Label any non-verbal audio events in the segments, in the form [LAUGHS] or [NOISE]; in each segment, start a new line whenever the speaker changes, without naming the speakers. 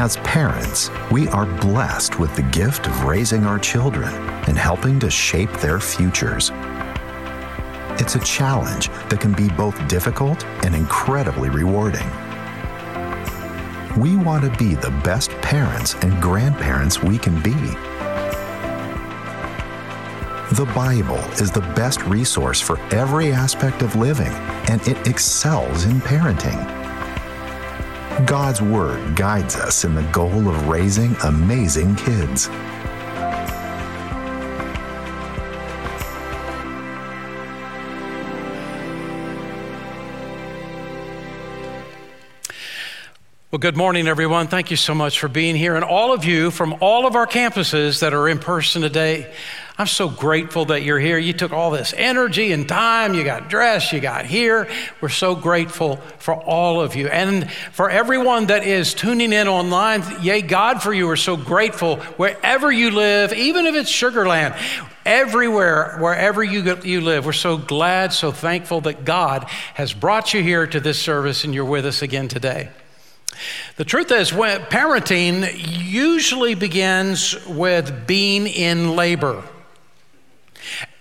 As parents, we are blessed with the gift of raising our children and helping to shape their futures. It's a challenge that can be both difficult and incredibly rewarding. We want to be the best parents and grandparents we can be. The Bible is the best resource for every aspect of living, and it excels in parenting. God's Word guides us in the goal of raising amazing kids.
Well, good morning, everyone. Thank you so much for being here. And all of you from all of our campuses that are in person today, I'm so grateful that you're here. You took all this energy and time, you got dressed, you got here. We're so grateful for all of you. And for everyone that is tuning in online, yay, God, for you. We're so grateful wherever you live, even if it's Sugar Land everywhere, wherever you, you live. We're so glad, so thankful that God has brought you here to this service and you're with us again today. The truth is, parenting usually begins with being in labor.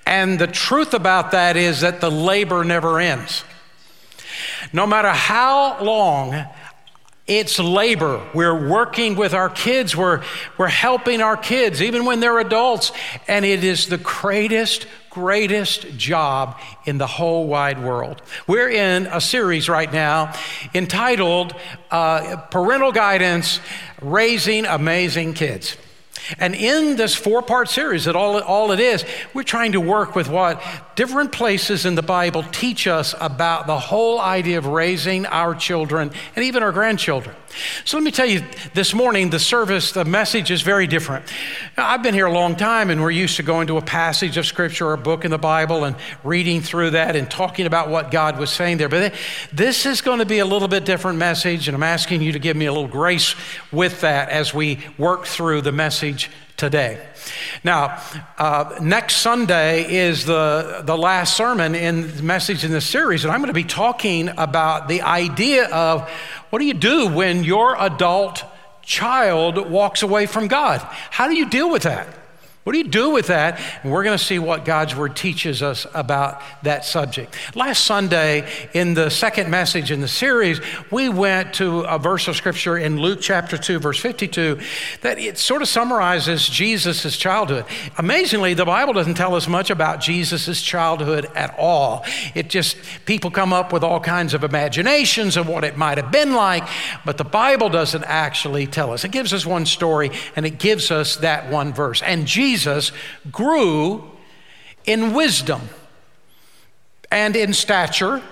And the truth about that is that the labor never ends. No matter how long it's labor. We're working with our kids. We're, we're helping our kids, even when they're adults. And it is the greatest, greatest job in the whole wide world. We're in a series right now entitled uh, Parental Guidance Raising Amazing Kids. And in this four part series, that all, all it is, we're trying to work with what different places in the Bible teach us about the whole idea of raising our children and even our grandchildren. So let me tell you, this morning, the service, the message is very different. Now, I've been here a long time, and we're used to going to a passage of Scripture or a book in the Bible and reading through that and talking about what God was saying there. But this is going to be a little bit different message, and I'm asking you to give me a little grace with that as we work through the message today. Now, uh, next Sunday is the, the last sermon in the message in this series, and I'm going to be talking about the idea of what do you do when your adult child walks away from God? How do you deal with that? What do you do with that? And we're going to see what God's Word teaches us about that subject. Last Sunday, in the second message in the series, we went to a verse of Scripture in Luke chapter 2, verse 52, that it sort of summarizes Jesus' childhood. Amazingly, the Bible doesn't tell us much about Jesus' childhood at all. It just, people come up with all kinds of imaginations of what it might have been like, but the Bible doesn't actually tell us. It gives us one story and it gives us that one verse. And Jesus Jesus grew in wisdom and in stature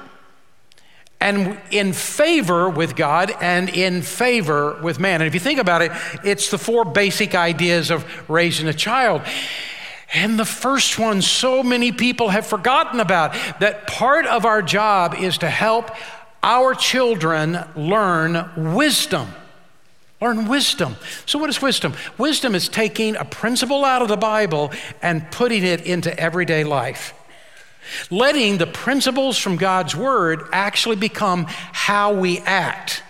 and in favor with God and in favor with man. And if you think about it, it's the four basic ideas of raising a child. And the first one, so many people have forgotten about that part of our job is to help our children learn wisdom. Learn wisdom. So, what is wisdom? Wisdom is taking a principle out of the Bible and putting it into everyday life. Letting the principles from God's Word actually become how we act.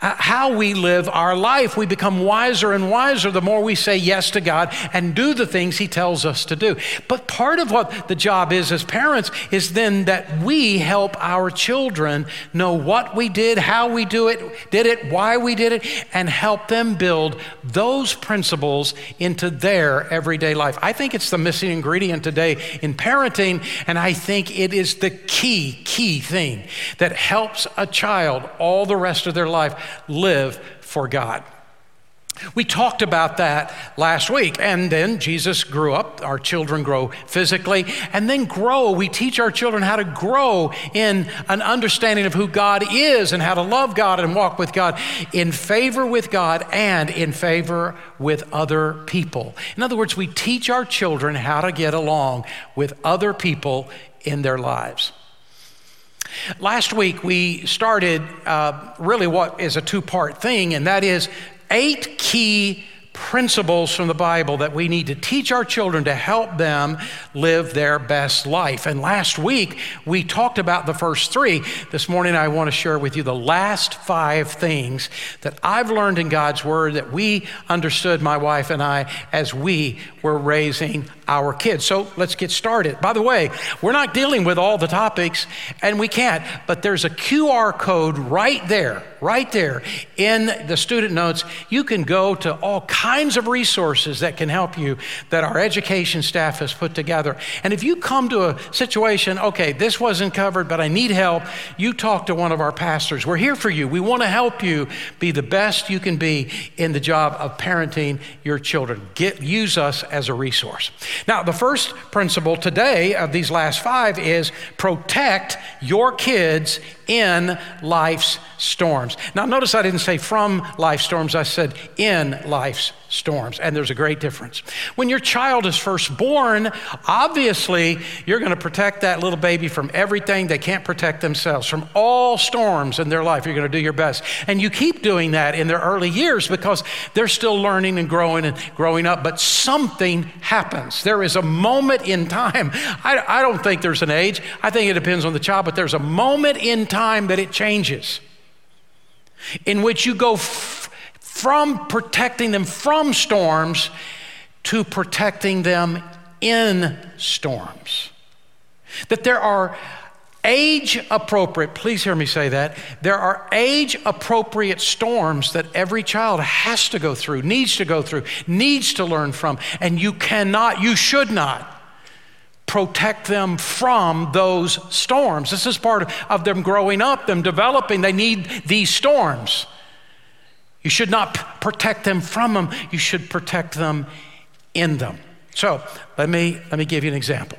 Uh, how we live our life. We become wiser and wiser the more we say yes to God and do the things He tells us to do. But part of what the job is as parents is then that we help our children know what we did, how we do it, did it, why we did it, and help them build those principles into their everyday life. I think it's the missing ingredient today in parenting, and I think it is the key, key thing that helps a child all the rest of their life live for God. We talked about that last week. And then Jesus grew up. Our children grow physically and then grow. We teach our children how to grow in an understanding of who God is and how to love God and walk with God in favor with God and in favor with other people. In other words, we teach our children how to get along with other people in their lives. Last week, we started uh, really what is a two part thing, and that is eight key principles from the Bible that we need to teach our children to help them live their best life. And last week, we talked about the first three. This morning, I want to share with you the last five things that I've learned in God's Word that we understood, my wife and I, as we were raising our kids. So let's get started. By the way, we're not dealing with all the topics, and we can't, but there's a QR code right there, right there in the student notes. You can go to all kinds of resources that can help you that our education staff has put together. And if you come to a situation, okay, this wasn't covered, but I need help, you talk to one of our pastors. We're here for you. We want to help you be the best you can be in the job of parenting your children. Get use us as a resource. Now, the first principle today of these last 5 is protect your kids in life's storms. Now, notice I didn't say from life storms, I said in life's storms. And there's a great difference. When your child is first born, obviously you're going to protect that little baby from everything they can't protect themselves, from all storms in their life. You're going to do your best. And you keep doing that in their early years because they're still learning and growing and growing up. But something happens. There is a moment in time. I, I don't think there's an age, I think it depends on the child, but there's a moment in time that it changes in which you go f- from protecting them from storms to protecting them in storms. That there are age appropriate, please hear me say that, there are age appropriate storms that every child has to go through, needs to go through, needs to learn from, and you cannot, you should not protect them from those storms. This is part of them growing up, them developing. They need these storms. You should not protect them from them, you should protect them in them. So let me, let me give you an example.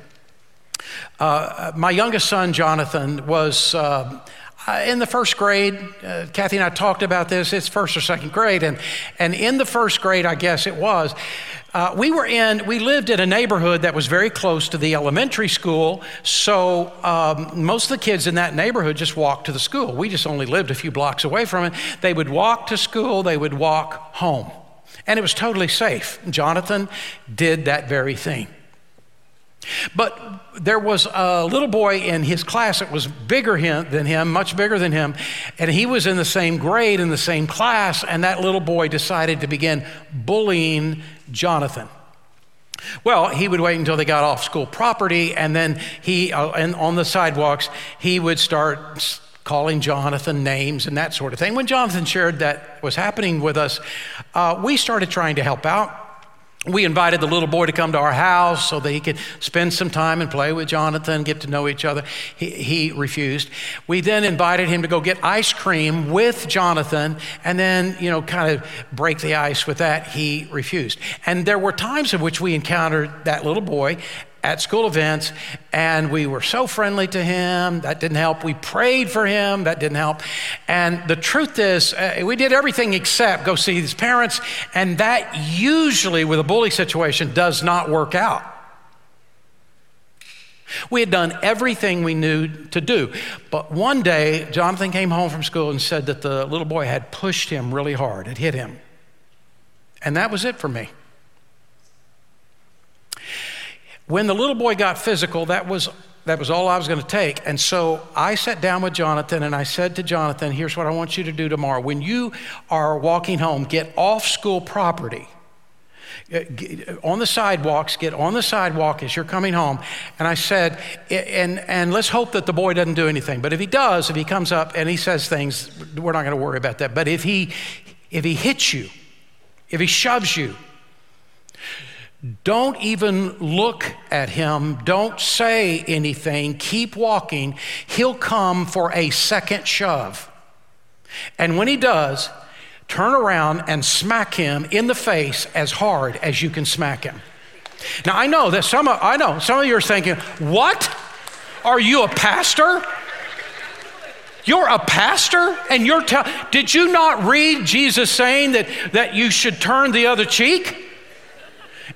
Uh, my youngest son, Jonathan, was. Uh, uh, in the first grade, uh, Kathy and I talked about this. It's first or second grade, and and in the first grade, I guess it was. Uh, we were in, we lived in a neighborhood that was very close to the elementary school, so um, most of the kids in that neighborhood just walked to the school. We just only lived a few blocks away from it. They would walk to school, they would walk home, and it was totally safe. Jonathan did that very thing. But there was a little boy in his class that was bigger than him, much bigger than him, and he was in the same grade, in the same class, and that little boy decided to begin bullying Jonathan. Well, he would wait until they got off school property, and then he, uh, and on the sidewalks, he would start calling Jonathan names and that sort of thing. When Jonathan shared that was happening with us, uh, we started trying to help out we invited the little boy to come to our house so that he could spend some time and play with Jonathan, get to know each other. He, he, refused. We then invited him to go get ice cream with Jonathan and then, you know, kind of break the ice with that. He refused. And there were times in which we encountered that little boy at school events, and we were so friendly to him. That didn't help. We prayed for him. That didn't help. And the truth is, uh, we did everything except go see his parents, and that usually, with a bully situation, does not work out. We had done everything we knew to do. But one day, Jonathan came home from school and said that the little boy had pushed him really hard, had hit him. And that was it for me. When the little boy got physical, that was, that was all I was going to take. And so I sat down with Jonathan and I said to Jonathan, Here's what I want you to do tomorrow. When you are walking home, get off school property uh, on the sidewalks, get on the sidewalk as you're coming home. And I said, and, and let's hope that the boy doesn't do anything. But if he does, if he comes up and he says things, we're not going to worry about that. But if he, if he hits you, if he shoves you, don't even look at him. Don't say anything. Keep walking. He'll come for a second shove. And when he does, turn around and smack him in the face as hard as you can smack him. Now I know that some of, I know some of you are thinking, "What? Are you a pastor?" You're a pastor and you're telling, did you not read Jesus saying that, that you should turn the other cheek?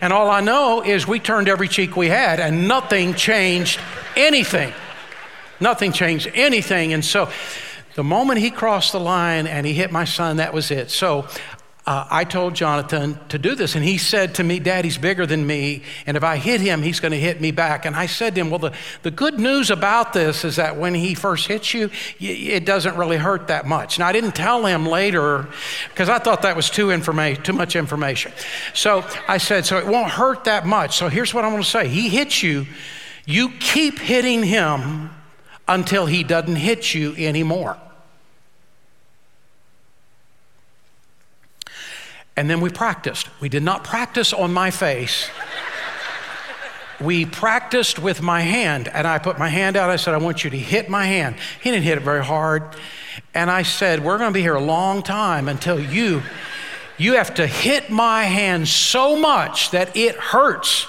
And all I know is we turned every cheek we had and nothing changed anything. Nothing changed anything. And so the moment he crossed the line and he hit my son, that was it. So uh, I told Jonathan to do this. And he said to me, Daddy's bigger than me. And if I hit him, he's going to hit me back. And I said to him, Well, the, the good news about this is that when he first hits you, it doesn't really hurt that much. Now, I didn't tell him later because I thought that was too, informa- too much information. So I said, So it won't hurt that much. So here's what I'm going to say He hits you, you keep hitting him until he doesn't hit you anymore. And then we practiced. We did not practice on my face. we practiced with my hand, and I put my hand out. I said, I want you to hit my hand. He didn't hit it very hard. And I said, We're going to be here a long time until you. You have to hit my hand so much that it hurts.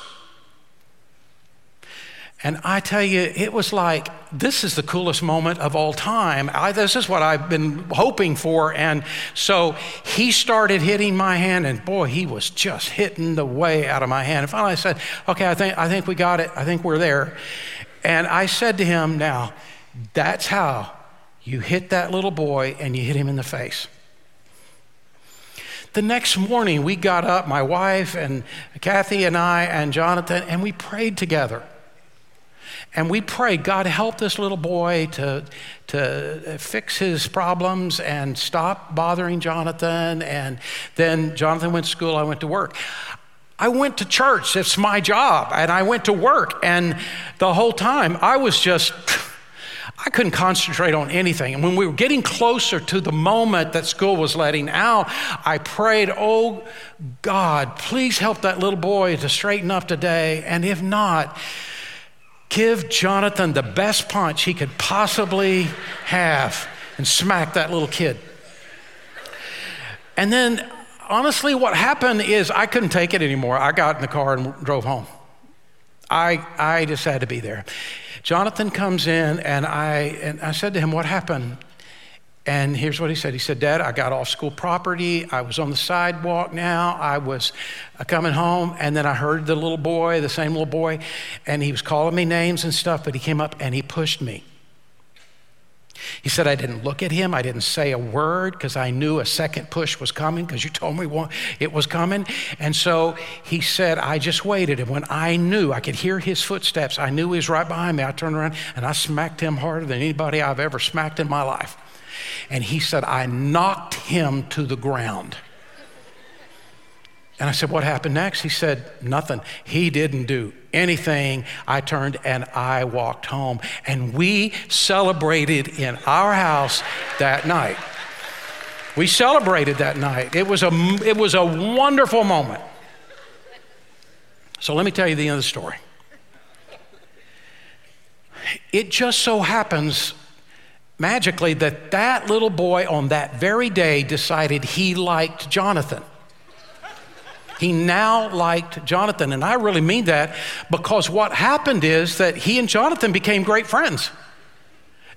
And I tell you, it was like, this is the coolest moment of all time. I, this is what I've been hoping for. And so he started hitting my hand, and boy, he was just hitting the way out of my hand. And finally I said, okay, I think, I think we got it. I think we're there. And I said to him, now, that's how you hit that little boy and you hit him in the face. The next morning, we got up, my wife and Kathy and I and Jonathan, and we prayed together. And we prayed, God, help this little boy to, to fix his problems and stop bothering Jonathan. And then Jonathan went to school, I went to work. I went to church, it's my job, and I went to work. And the whole time, I was just. I couldn't concentrate on anything. And when we were getting closer to the moment that school was letting out, I prayed, Oh God, please help that little boy to straighten up today. And if not, give Jonathan the best punch he could possibly have and smack that little kid. And then, honestly, what happened is I couldn't take it anymore. I got in the car and drove home. I, I just had to be there. Jonathan comes in, and I, and I said to him, What happened? And here's what he said. He said, Dad, I got off school property. I was on the sidewalk now. I was uh, coming home. And then I heard the little boy, the same little boy, and he was calling me names and stuff, but he came up and he pushed me. He said, I didn't look at him. I didn't say a word because I knew a second push was coming because you told me it was coming. And so he said, I just waited. And when I knew, I could hear his footsteps, I knew he was right behind me. I turned around and I smacked him harder than anybody I've ever smacked in my life. And he said, I knocked him to the ground. And I said, What happened next? He said, Nothing. He didn't do anything. I turned and I walked home. And we celebrated in our house that night. We celebrated that night. It was a, it was a wonderful moment. So let me tell you the end of the story. It just so happens magically that that little boy on that very day decided he liked Jonathan. He now liked Jonathan. And I really mean that because what happened is that he and Jonathan became great friends.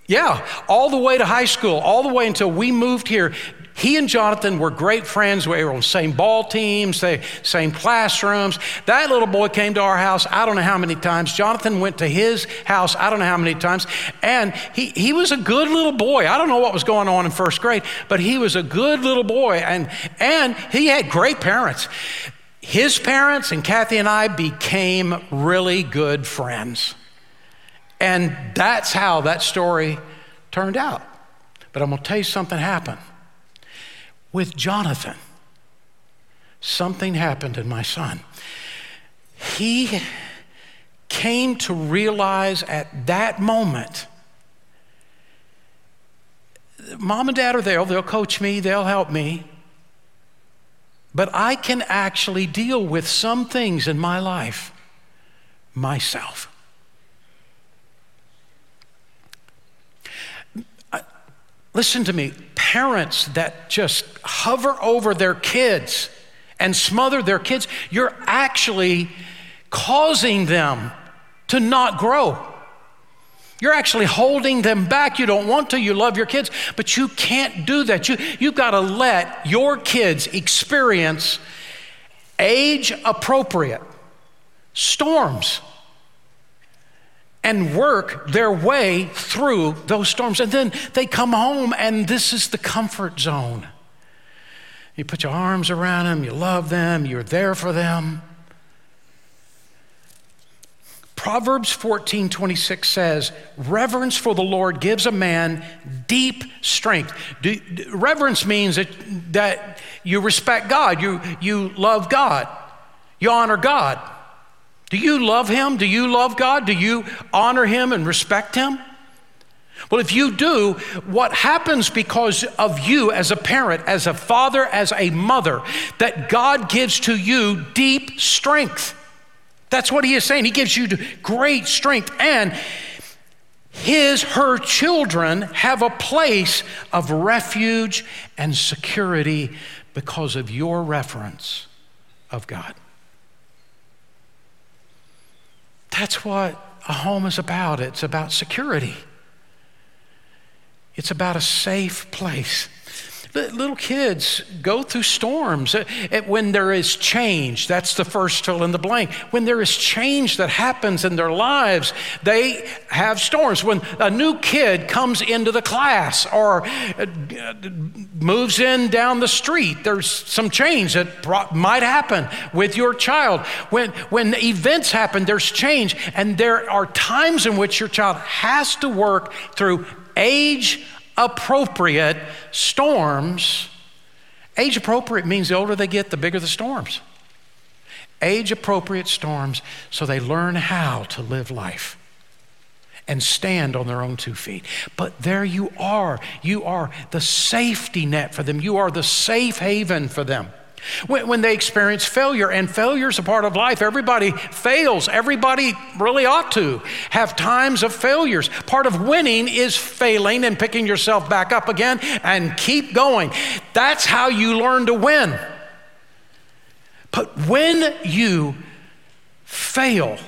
Yeah, all the way to high school, all the way until we moved here. He and Jonathan were great friends. We were on the same ball teams, the same classrooms. That little boy came to our house, I don't know how many times. Jonathan went to his house, I don't know how many times. And he, he was a good little boy. I don't know what was going on in first grade, but he was a good little boy. And, and he had great parents. His parents and Kathy and I became really good friends. And that's how that story turned out. But I'm going to tell you something happened with Jonathan, something happened in my son. He came to realize at that moment mom and dad are there, they'll coach me, they'll help me. But I can actually deal with some things in my life myself. Listen to me parents that just hover over their kids and smother their kids, you're actually causing them to not grow. You're actually holding them back. You don't want to. You love your kids, but you can't do that. You, you've got to let your kids experience age appropriate storms and work their way through those storms. And then they come home, and this is the comfort zone. You put your arms around them, you love them, you're there for them. Proverbs 14 26 says, Reverence for the Lord gives a man deep strength. Do, reverence means that, that you respect God, you, you love God, you honor God. Do you love Him? Do you love God? Do you honor Him and respect Him? Well, if you do, what happens because of you as a parent, as a father, as a mother, that God gives to you deep strength. That's what he is saying. He gives you great strength. And his, her children have a place of refuge and security because of your reference of God. That's what a home is about. It's about security. It's about a safe place. Little kids go through storms. Uh, when there is change, that's the first fill in the blank. When there is change that happens in their lives, they have storms. When a new kid comes into the class or uh, moves in down the street, there's some change that might happen with your child. When, when events happen, there's change. And there are times in which your child has to work through age appropriate storms. Age appropriate means the older they get, the bigger the storms. Age appropriate storms so they learn how to live life and stand on their own two feet. But there you are. You are the safety net for them, you are the safe haven for them. When, when they experience failure, and failure is a part of life, everybody fails. Everybody really ought to have times of failures. Part of winning is failing and picking yourself back up again and keep going. That's how you learn to win. But when you fail,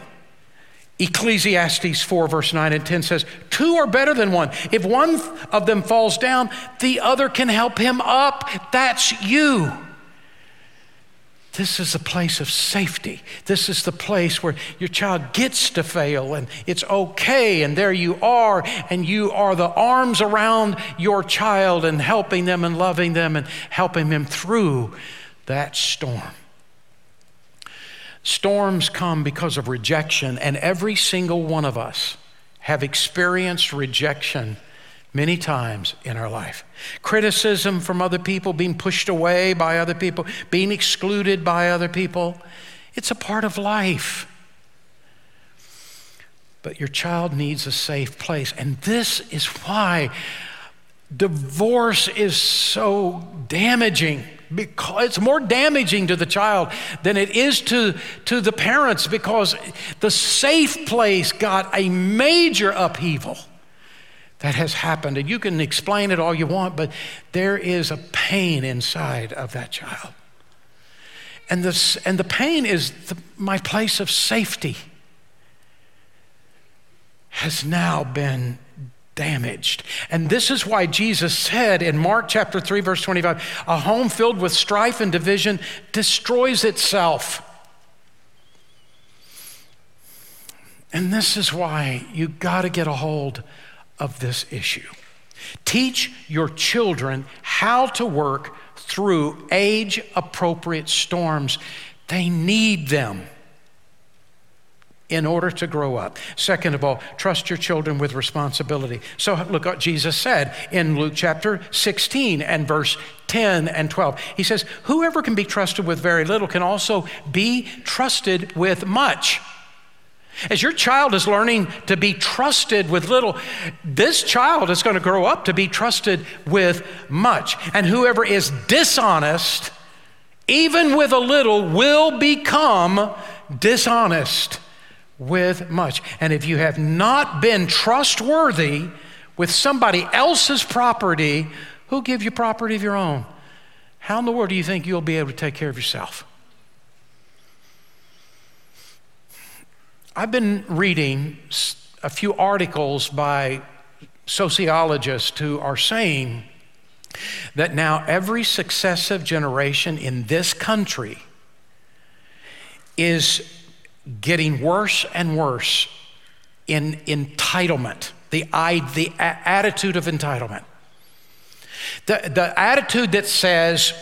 Ecclesiastes 4, verse 9 and 10 says, Two are better than one. If one of them falls down, the other can help him up. That's you. This is a place of safety. This is the place where your child gets to fail and it's okay, and there you are, and you are the arms around your child and helping them and loving them and helping them through that storm. Storms come because of rejection, and every single one of us have experienced rejection many times in our life. Criticism from other people, being pushed away by other people, being excluded by other people. It's a part of life. But your child needs a safe place. And this is why divorce is so damaging because it's more damaging to the child than it is to, to the parents because the safe place got a major upheaval that has happened. And you can explain it all you want, but there is a pain inside of that child. And, this, and the pain is the, my place of safety has now been damaged. And this is why Jesus said in Mark chapter 3 verse 25, a home filled with strife and division destroys itself. And this is why you got to get a hold of this issue. Teach your children how to work through age appropriate storms. They need them in order to grow up. Second of all, trust your children with responsibility. So look what Jesus said in Luke chapter 16 and verse 10 and 12. He says, Whoever can be trusted with very little can also be trusted with much. As your child is learning to be trusted with little, this child is going to grow up to be trusted with much. And whoever is dishonest, even with a little, will become dishonest with much. And if you have not been trustworthy with somebody else's property, who give you property of your own? How in the world do you think you'll be able to take care of yourself? I've been reading a few articles by sociologists who are saying that now every successive generation in this country is getting worse and worse in entitlement, the, the attitude of entitlement. The, the attitude that says,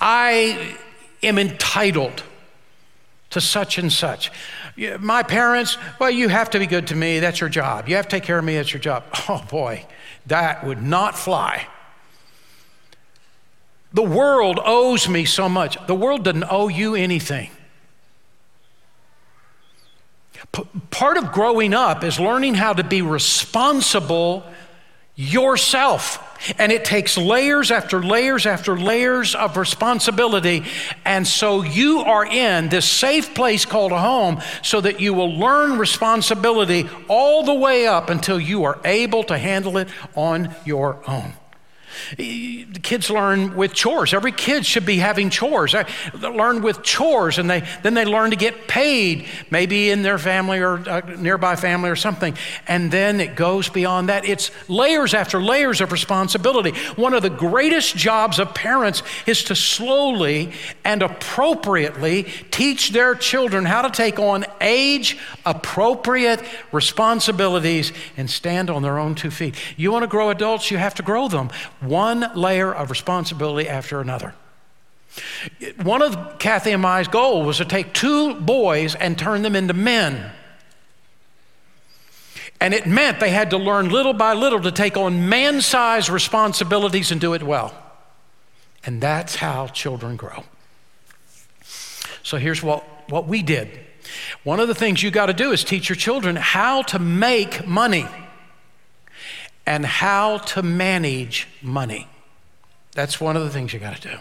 I am entitled to such and such. My parents, well, you have to be good to me. That's your job. You have to take care of me. That's your job. [LAUGHS] Oh boy, that would not fly. The world owes me so much. The world doesn't owe you anything. P- part of growing up is learning how to be responsible yourself. And it takes layers after layers after layers of responsibility. And so you are in this safe place called a home so that you will learn responsibility all the way up until you are able to handle it on your own. The kids learn with chores. Every kid should be having chores. Eh, they learn with chores, and they, then they learn to get paid, maybe in their family or a nearby family or something. And then it goes beyond that. It's layers after layers of responsibility. One of the greatest jobs of parents is to slowly and appropriately teach their children how to take on age appropriate responsibilities and stand on their own two feet. You want to grow adults, you have to grow them one layer of responsibility after another. One of Kathy and my goals was to take two boys and turn them into men. And it meant they had to learn little by little to take on man sized responsibilities and do it well. And that's how children grow. So here's what, what we did. One of the things you got to do is teach your children how to make money and how to manage money. That's one of the things you got to do.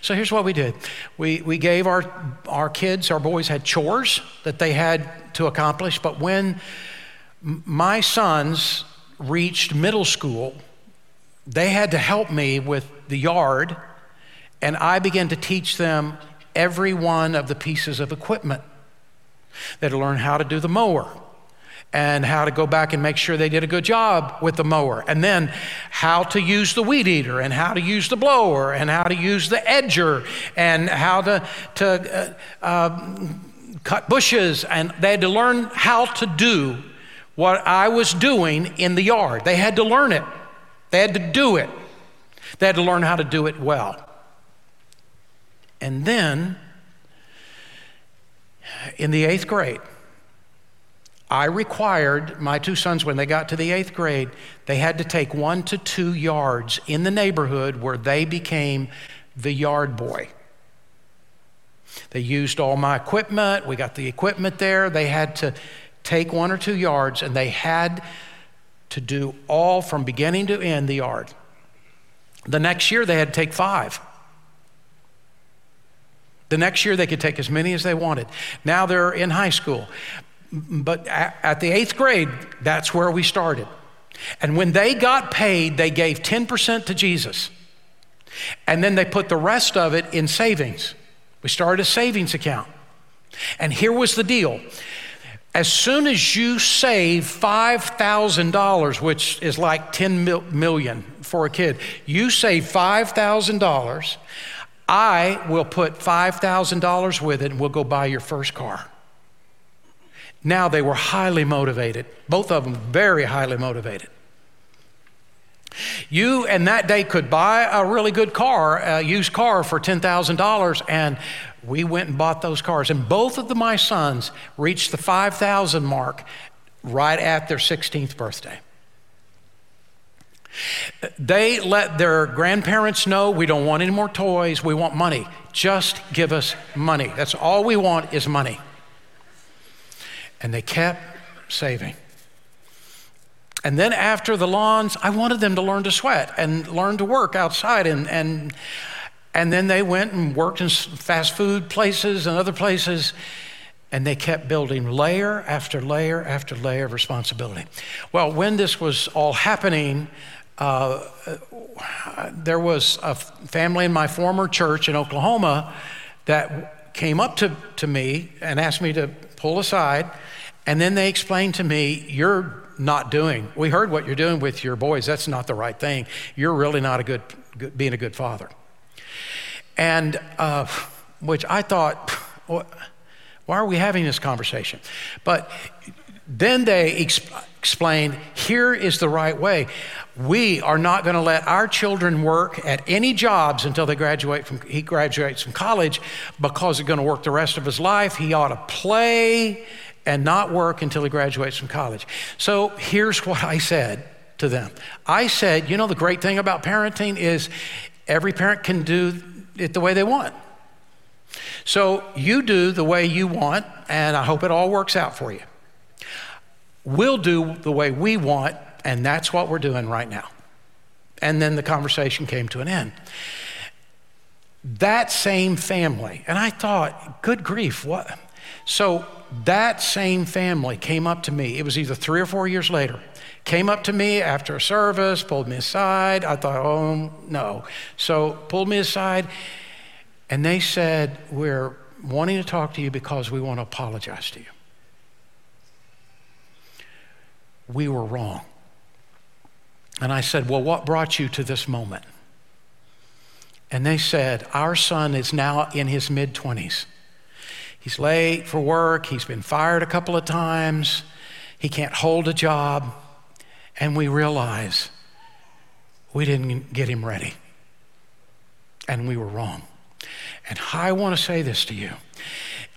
So here's what we did we, we gave our, our kids, our boys had chores that they had to accomplish, but when my sons reached middle school, they had to help me with the yard, and I began to teach them every one of the pieces of equipment. They had to learn how to do the mower and how to go back and make sure they did a good job with the mower, and then how to use the weed eater, and how to use the blower, and how to use the edger, and how to, to uh, uh, cut bushes. And they had to learn how to do what I was doing in the yard. They had to learn it, they had to do it, they had to learn how to do it well. And then, in the eighth grade, I required my two sons, when they got to the eighth grade, they had to take one to two yards in the neighborhood where they became the yard boy. They used all my equipment. We got the equipment there. They had to take one or two yards and they had to do all from beginning to end the yard. The next year, they had to take five. The next year, they could take as many as they wanted. Now they're in high school. But at the eighth grade, that's where we started. And when they got paid, they gave 10% to Jesus. And then they put the rest of it in savings. We started a savings account. And here was the deal. As soon as you save $5,000, which is like 10 million for a kid, you save $5,000, I will put $5,000 with it and we'll go buy your first car. Now they were highly motivated, both of them very highly motivated. You and that day could buy a really good car, a used car for $10,000, and we went and bought those cars. And both of the, my sons reached the 5,000 mark right at their 16th birthday. They let their grandparents know we don't want any more toys, we want money. Just give us money. That's all we want is money. And they kept saving. And then after the lawns, I wanted them to learn to sweat and learn to work outside. And, and, and then they went and worked in fast food places and other places. And they kept building layer after layer after layer of responsibility. Well, when this was all happening, uh, there was a family in my former church in Oklahoma that came up to, to me and asked me to pull aside and then they explained to me, You're not doing, we heard what you're doing with your boys. That's not the right thing. You're really not a good, good being a good father. And uh, which I thought, why are we having this conversation? But Then they explained here is the right way. We are not going to let our children work at any jobs until they graduate from he graduates from college because he's going to work the rest of his life. He ought to play and not work until he graduates from college. So here's what I said to them. I said, you know the great thing about parenting is every parent can do it the way they want. So you do the way you want and I hope it all works out for you. We'll do the way we want, and that's what we're doing right now. And then the conversation came to an end. That same family, and I thought, good grief, what? So that same family came up to me. It was either three or four years later. Came up to me after a service, pulled me aside. I thought, oh no. So pulled me aside, and they said, We're wanting to talk to you because we want to apologize to you. we were wrong. And I said, Well, what brought you to this moment? And they said, Our son is now in his mid 20s. He's late for work, he's been fired a couple of times, he can't hold a job. And we realize we didn't get him ready. And we were wrong. And I want to say this to you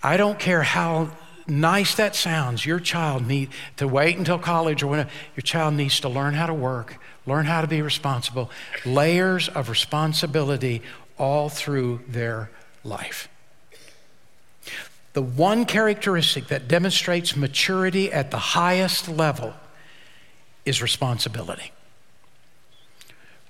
I don't care how nice that sounds, your child need to wait until college or when your child needs to learn how to work, learn how to be responsible, layers of responsibility all through their life. The one characteristic that demonstrates maturity at the highest level is responsibility.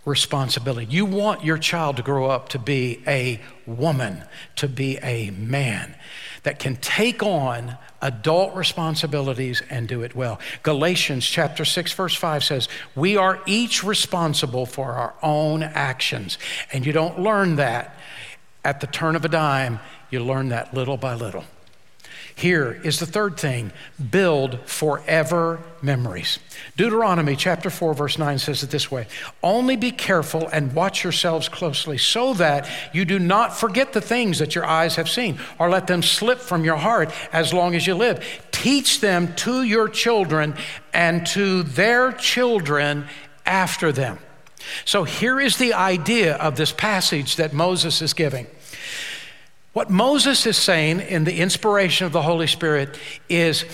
Responsibility. You want your child to grow up to be a woman, to be a man that can take on adult responsibilities and do it well. Galatians chapter 6 verse 5 says, "We are each responsible for our own actions." And you don't learn that at the turn of a dime, you learn that little by little. Here is the third thing build forever memories. Deuteronomy chapter 4, verse 9 says it this way Only be careful and watch yourselves closely so that you do not forget the things that your eyes have seen or let them slip from your heart as long as you live. Teach them to your children and to their children after them. So here is the idea of this passage that Moses is giving. What Moses is saying in the inspiration of the Holy Spirit is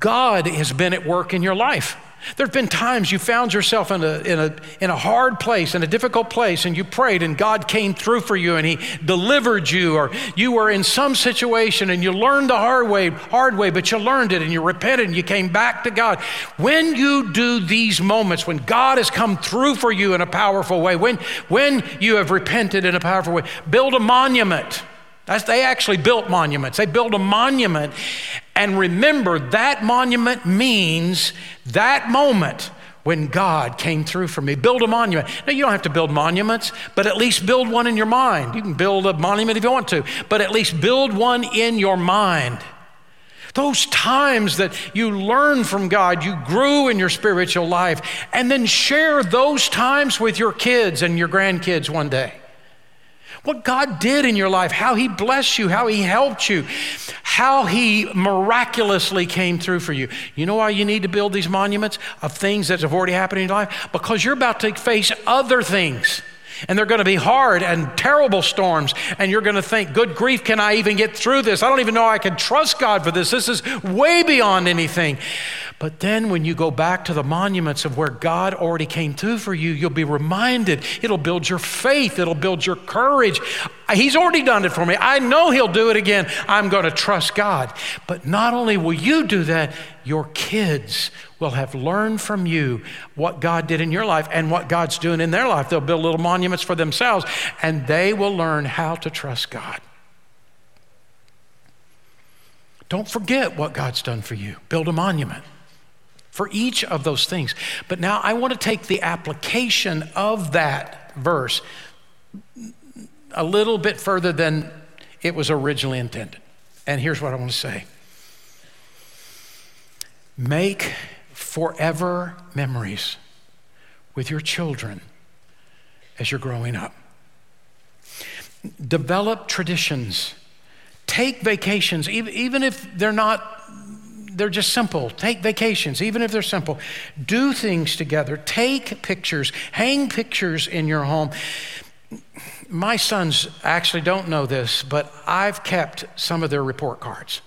God has been at work in your life. There have been times you found yourself in a, in, a, in a hard place, in a difficult place, and you prayed, and God came through for you and He delivered you, or you were in some situation and you learned the hard way, hard way, but you learned it and you repented and you came back to God. When you do these moments, when God has come through for you in a powerful way, when, when you have repented in a powerful way, build a monument that's, they actually built monuments. They built a monument, and remember that monument means that moment when God came through for me. Build a monument. Now, you don't have to build monuments, but at least build one in your mind. You can build a monument if you want to, but at least build one in your mind. Those times that you learned from God, you grew in your spiritual life, and then share those times with your kids and your grandkids one day what God did in your life, how He blessed you, how He helped you, how He miraculously came through for you. You know why you need to build these monuments of things that have already happened in your life? Because you're about to face other things. And they're going to be hard and terrible storms. And you're going to think, good grief, can I even get through this? I don't even know I can trust God for this. This is way beyond anything. But then when you go back to the monuments of where God already came through for you, you'll be reminded. It'll build your faith, it'll build your courage. He's already done it for me. I know He'll do it again. I'm going to trust God. But not only will you do that, your kids will have learned from you what God did in your life and what God's doing in their life. They'll build little monuments for themselves and they will learn how to trust God. Don't forget what God's done for you. Build a monument for each of those things. But now I want to take the application of that verse a little bit further than it was originally intended. And here's what I want to say Make forever memories with your children as you're growing up. Develop traditions. Take vacations, even if they're not they're just simple. Take vacations, even if they're simple. Do things together. Take pictures. Hang pictures in your home. My sons actually don't know this, but I've kept some of their report cards.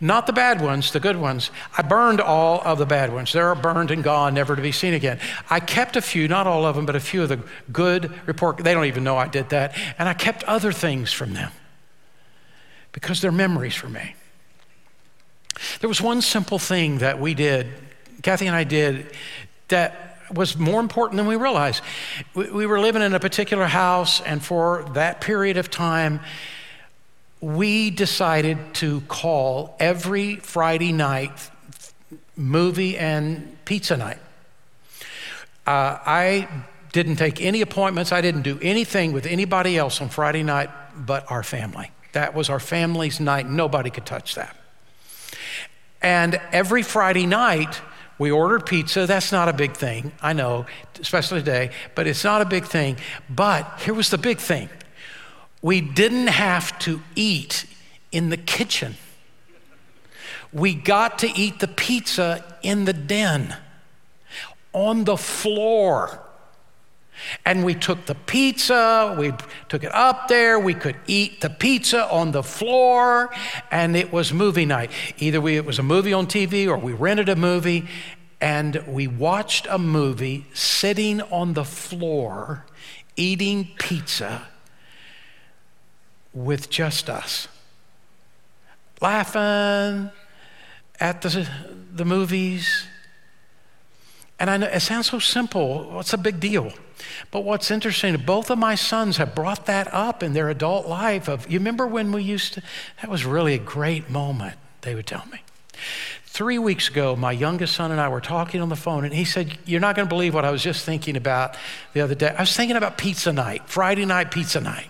Not the bad ones, the good ones. I burned all of the bad ones. They're burned and gone, never to be seen again. I kept a few, not all of them, but a few of the good report. They don't even know I did that. And I kept other things from them because they're memories for me. There was one simple thing that we did, Kathy and I did, that was more important than we realized. We, we were living in a particular house, and for that period of time, we decided to call every Friday night movie and pizza night. Uh, I didn't take any appointments, I didn't do anything with anybody else on Friday night but our family. That was our family's night. Nobody could touch that. And every Friday night, we ordered pizza. That's not a big thing, I know, especially today, but it's not a big thing. But here was the big thing we didn't have to eat in the kitchen. We got to eat the pizza in the den, on the floor. And we took the pizza, we took it up there, we could eat the pizza on the floor, and it was movie night. Either we, it was a movie on TV or we rented a movie, and we watched a movie sitting on the floor eating pizza with just us, laughing at the, the movies. And I know it sounds so simple. What's a big deal? But what's interesting, both of my sons have brought that up in their adult life. Of you remember when we used to? That was really a great moment. They would tell me. Three weeks ago, my youngest son and I were talking on the phone, and he said, You're not going to believe what I was just thinking about the other day. I was thinking about pizza night, Friday night pizza night.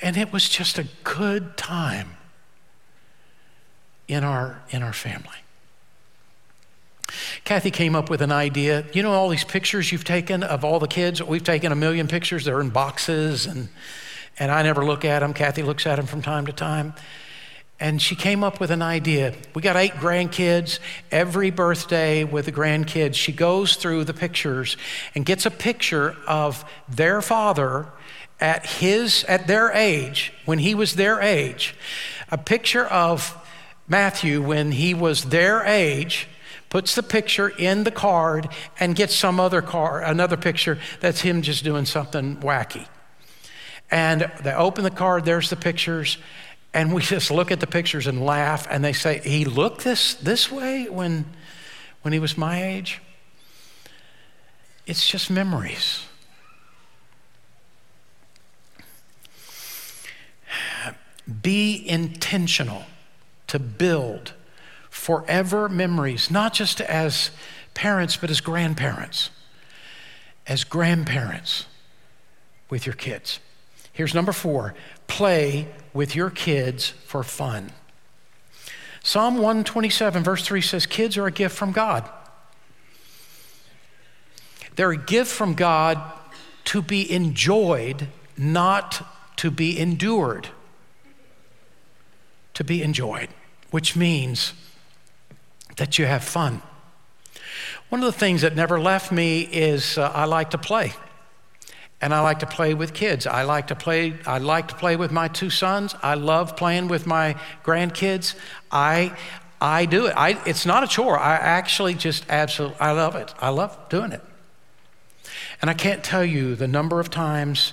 And it was just a good time in our, in our family. Kathy came up with an idea. You know all these pictures you've taken of all the kids? We've taken a million pictures. They're in boxes, and, and I never look at them. Kathy looks at them from time to time. And she came up with an idea. We got eight grandkids. Every birthday with the grandkids, she goes through the pictures and gets a picture of their father at his at their age, when he was their age, a picture of Matthew when he was their age, puts the picture in the card and gets some other card, another picture that's him just doing something wacky. And they open the card, there's the pictures, and we [LAUGHS] just look at the pictures and laugh and they say, he looked this this way when when he was my age. It's just memories. Be intentional to build forever memories, not just as parents, but as grandparents, as grandparents with your kids. Here's number four play with your kids for fun. Psalm 127, verse 3 says, Kids are a gift from God. They're a gift from God to be enjoyed, not to be endured to be enjoyed, which means that you have fun. One of the things that never left me is uh, I like to play. And I like to play with kids. I like to play I like to play with my two sons. I love playing with my grandkids. I I do it. I, it's not a chore. I actually just absolutely I love it. I love doing it. And I can't tell you the number of times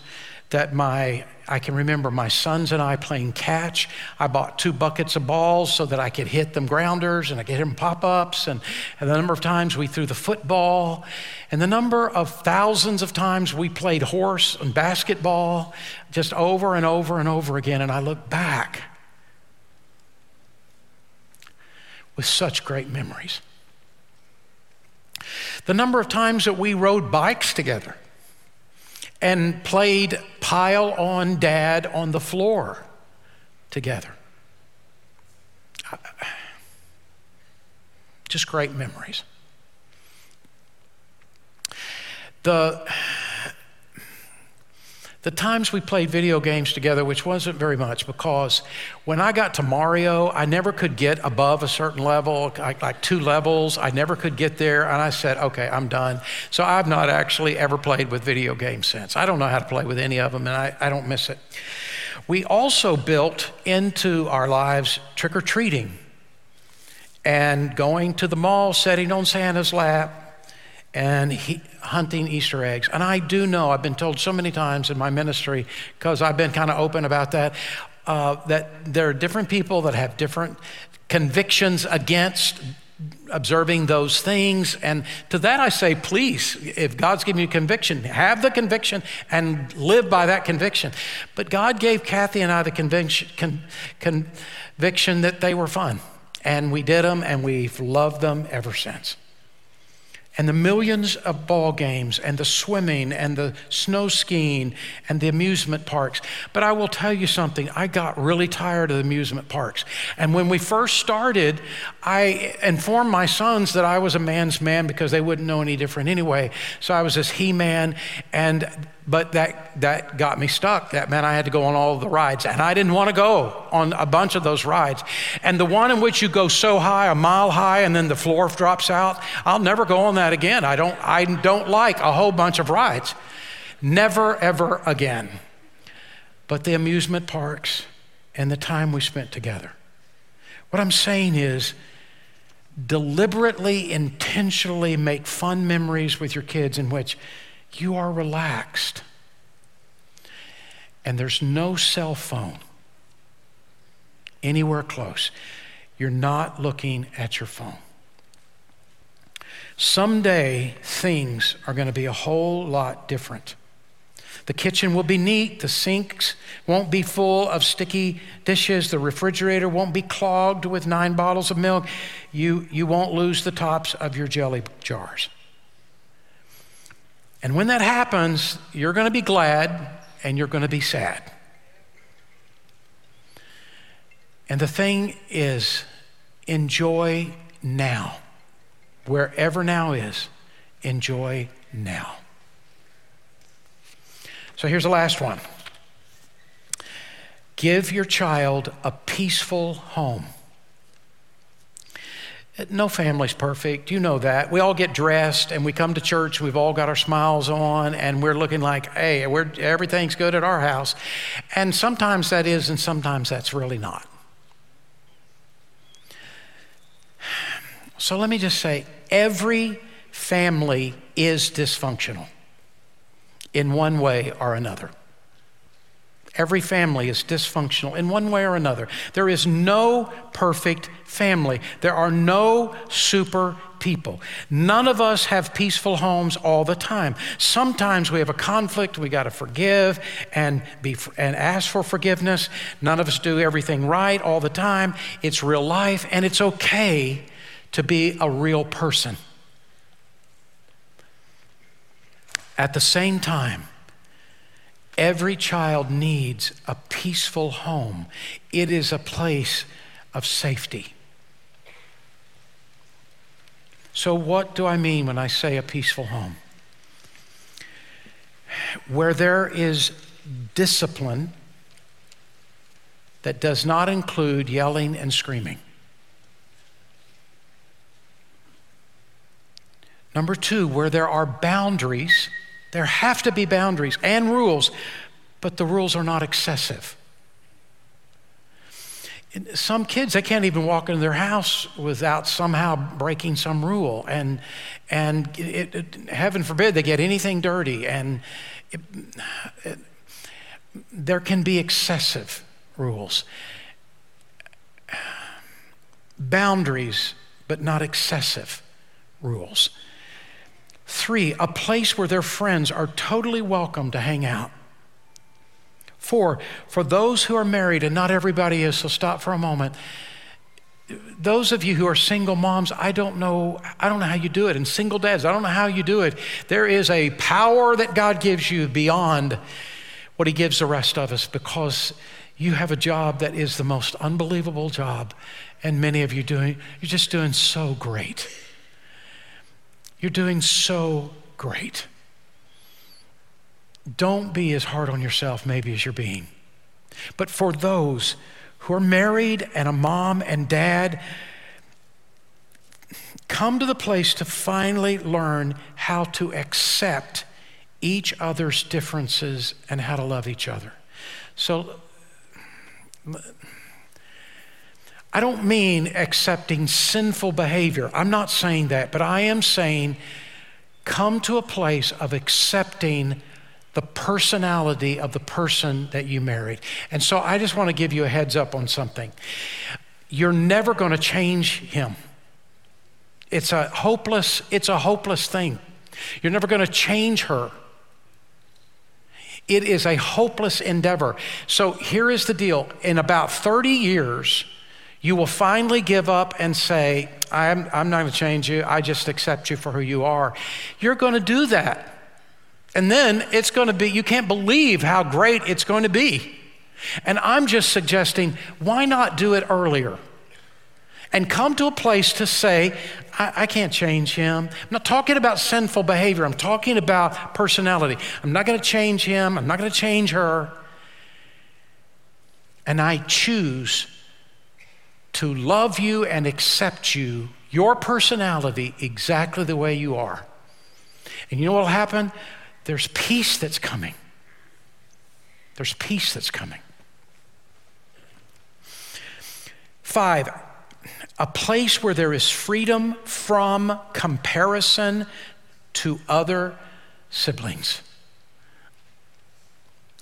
that my I can remember my sons and I playing catch. I bought two buckets of balls so that I could hit them grounders and I could hit them pop ups. And, and the number of times we threw the football, and the number of thousands of times we played horse and basketball just over and over and over again. And I look back with such great memories. The number of times that we rode bikes together and played pile on dad on the floor together. Just great memories. The, The times we played video games together, which wasn't very much, because when I got to Mario, I never could get above a certain level, like, like, two levels. I never could get there. And I said, okay, I'm done. So I've not actually ever played with video games since. I don't know how to play with any of them, and I, I don't miss it. We also built into our lives trick or treating and going to the mall, sitting on Santa's lap, and he, hunting Easter eggs. And I do know, I've been told so many times in my ministry, because I've been kind of open about that, uh, that there are different people that have different convictions against observing those things. And to that I say, please, if God's given you conviction, have the conviction and live by that conviction. But God gave Kathy and I the conviction, con, conviction that they were fun. And we did them, and we've loved them ever since and the millions of ball games and the swimming and the snow skiing and the amusement parks. But I will tell you something, I got really tired of the amusement parks. And when we first started, I informed my sons that I was a man's man because they wouldn't know any different anyway. So I was this he man and but that, that got me stuck. That meant I had to go on all the rides. And I didn't want to go on a bunch of those rides. And the one in which you go so high, a mile high, and then the floor drops out, I'll never go on that again. I don't, I don't like a whole bunch of rides. Never, ever again. But the amusement parks and the time we spent together. What I'm saying is, deliberately, intentionally make fun memories with your kids in which you are relaxed. And there's no cell phone anywhere close. You're not looking at your phone. Someday, things are going to be a whole lot different. The kitchen will be neat. The sinks won't be full of sticky dishes. The refrigerator won't be clogged with nine bottles of milk. You, you won't lose the tops of your jelly jars. And when that happens, you're going to be glad and you're going to be sad. And the thing is, enjoy now. Wherever now is, enjoy now. So here's the last one give your child a peaceful home. No family's perfect. You know that. We all get dressed and we come to church. We've all got our smiles on and we're looking like, hey, everything's good at our house. And sometimes that is, and sometimes that's really not. So let me just say every family is dysfunctional in one way or another. Every family is dysfunctional in one way or another. There is no perfect family. There are no super people. None of us have peaceful homes all the time. Sometimes we have a conflict, we got to forgive and be and ask for forgiveness. None of us do everything right all the time. It's real life and it's okay to be a real person. At the same time, Every child needs a peaceful home, it is a place of safety. So, what do I mean when I say a peaceful home? Where there is discipline that does not include yelling and screaming. Number two, where there are boundaries there have to be boundaries and rules, but the rules are not excessive. Some kids, they can't even walk into their house without somehow breaking some rule. And, and it, it, heaven forbid they get anything dirty. And it, there can be excessive rules. Boundaries, but not excessive rules. Three, a place where their friends are totally welcome to hang out. Four, for those who are married, and not everybody is, so stop for a moment. Those of you who are single moms, I don't know, I don't know how you do it. And single dads, I don't know how you do it. There is a power that God gives you beyond what He gives the rest of us because you have a job that is the most unbelievable job. And many of you doing, you're just doing so great. You're doing so great. don't be as hard on yourself, maybe, as you're being. But for those who are married and a mom and dad, come to the place to finally learn how to accept each other's differences and how to love each other. So, I don't mean accepting sinful behavior. I'm not saying that, but I am saying come to a place of accepting the personality of the person that you married. And so I just want to give you a heads up on something. You're never going to change him. It's a hopeless it's a hopeless thing. You're never going to change her. It is a hopeless endeavor. So here is the deal. In about 30 years, you will finally give up and say, I'm, I'm not going to change you. I just accept you for who you are. You're going to do that. And then it's going to be, you can't believe how great it's going to be. And I'm just suggesting, why not do it earlier? And come to a place to say, I, I can't change him. I'm not talking about sinful behavior, I'm talking about personality. I'm not going to change him, I'm not going to change her. And I choose to love you and accept you, your personality, exactly the way you are. And you know what will happen? There's peace that's coming. There's peace that's coming. Five, a place where there is freedom from comparison to other siblings.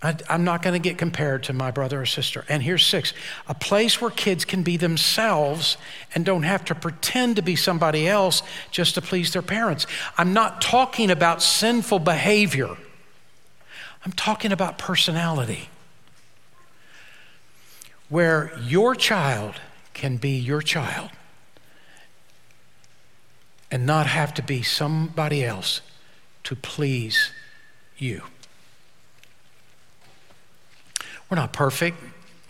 I, am not going to get compared to my brother or sister. And here's six a place where kids can be themselves and don't have to pretend to be somebody else just to please their parents. I'm not talking about sinful behavior, I'm talking about personality. Where your child can be your child and not have to be somebody else to please you. We're not perfect.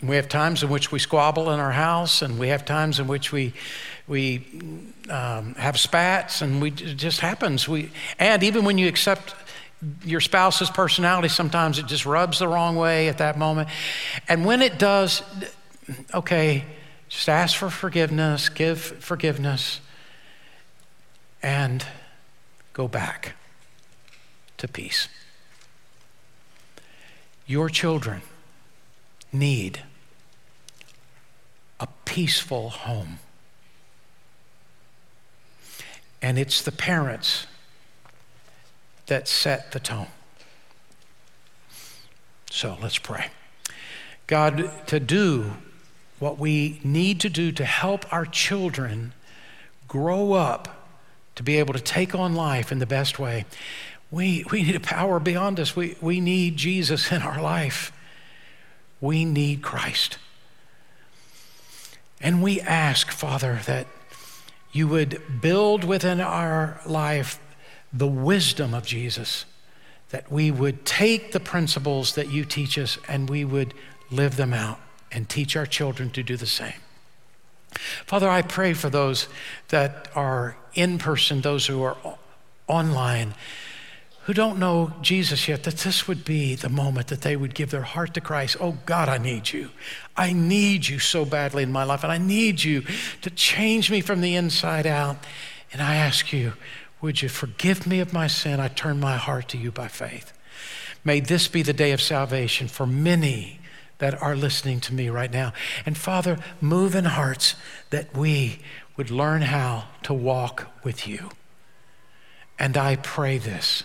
We have times in which we squabble in our house, and we have times in which we we um, have spats, and we it just happens. We and even when you accept your spouse's personality, sometimes it just rubs the wrong way at that moment. And when it does, okay, just ask for forgiveness, give forgiveness, and go back to peace. Your children need a peaceful home. And it's the parents that set the tone. So let's pray. God, to do what we need to do to help our children grow up to be able to take on life in the best way, we, we need a power beyond us. We, we need Jesus in our life. We need Christ. And we ask, Father, that you would build within our life the wisdom of Jesus, that we would take the principles that you teach us and we would live them out and teach our children to do the same. Father, I pray for those that are in person, those who are online, who don't know Jesus yet, that this would be the moment that they would give their heart to Christ. Oh God, I need you. I need you so badly in my life, and I need you to change me from the inside out. And I ask you, would you forgive me of my sin? I turn my heart to you by faith. May this be the day of salvation for many that are listening to me right now. And Father, move in hearts that we would learn how to walk with you. And I pray this